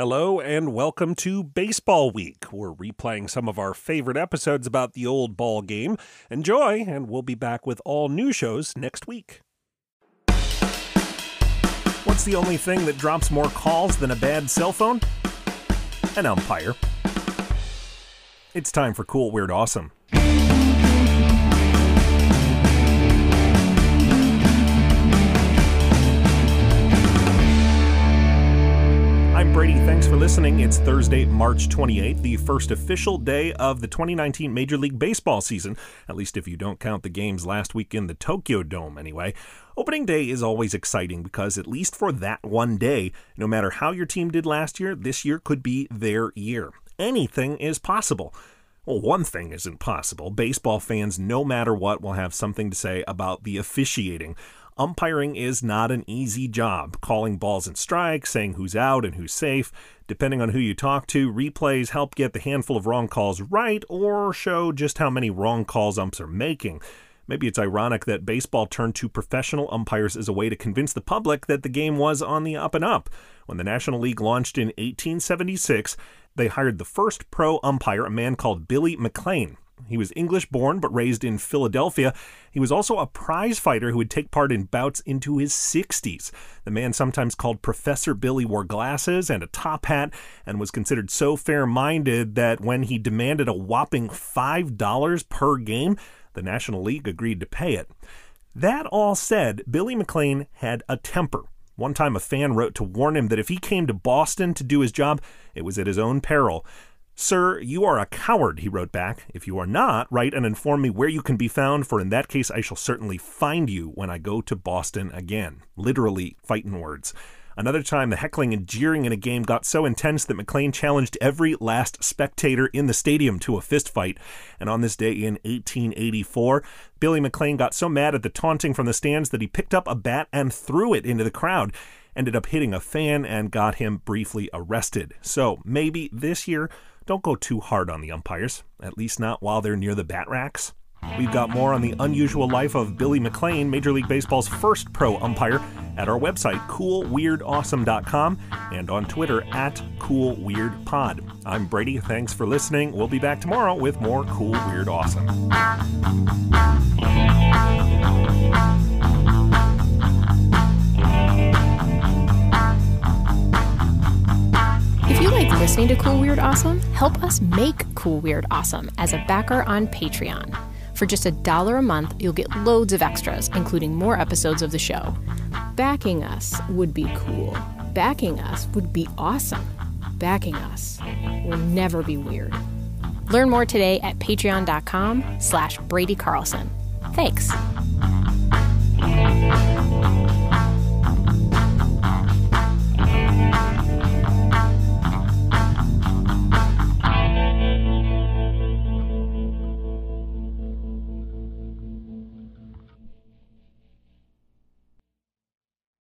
Hello and welcome to Baseball Week. We're replaying some of our favorite episodes about the old ball game. Enjoy, and we'll be back with all new shows next week. What's the only thing that drops more calls than a bad cell phone? An umpire. It's time for Cool, Weird, Awesome. Thanks for listening. It's Thursday, March 28th, the first official day of the 2019 Major League Baseball season, at least if you don't count the games last week in the Tokyo Dome, anyway. Opening day is always exciting because, at least for that one day, no matter how your team did last year, this year could be their year. Anything is possible. Well, one thing isn't possible. Baseball fans, no matter what, will have something to say about the officiating. Umpiring is not an easy job. Calling balls and strikes, saying who's out and who's safe. Depending on who you talk to, replays help get the handful of wrong calls right or show just how many wrong calls umps are making. Maybe it's ironic that baseball turned to professional umpires as a way to convince the public that the game was on the up and up. When the National League launched in 1876, they hired the first pro umpire, a man called Billy McLean. He was English born but raised in Philadelphia. He was also a prize fighter who would take part in bouts into his 60s. The man, sometimes called Professor Billy, wore glasses and a top hat and was considered so fair minded that when he demanded a whopping $5 per game, the National League agreed to pay it. That all said, Billy McLean had a temper. One time, a fan wrote to warn him that if he came to Boston to do his job, it was at his own peril. Sir, you are a coward, he wrote back. If you are not, write and inform me where you can be found, for in that case I shall certainly find you when I go to Boston again. Literally, fighting words. Another time, the heckling and jeering in a game got so intense that McLean challenged every last spectator in the stadium to a fistfight. And on this day in 1884, Billy McLean got so mad at the taunting from the stands that he picked up a bat and threw it into the crowd. Ended up hitting a fan and got him briefly arrested. So maybe this year don't go too hard on the umpires, at least not while they're near the bat racks. We've got more on the unusual life of Billy McLean, Major League Baseball's first pro umpire, at our website, coolweirdawesome.com, and on Twitter at coolweirdpod. I'm Brady. Thanks for listening. We'll be back tomorrow with more Cool Weird Awesome. Listening to Cool Weird Awesome, help us make Cool Weird Awesome as a backer on Patreon. For just a dollar a month, you'll get loads of extras, including more episodes of the show. Backing us would be cool. Backing us would be awesome. Backing us will never be weird. Learn more today at patreon.com slash Brady Carlson. Thanks.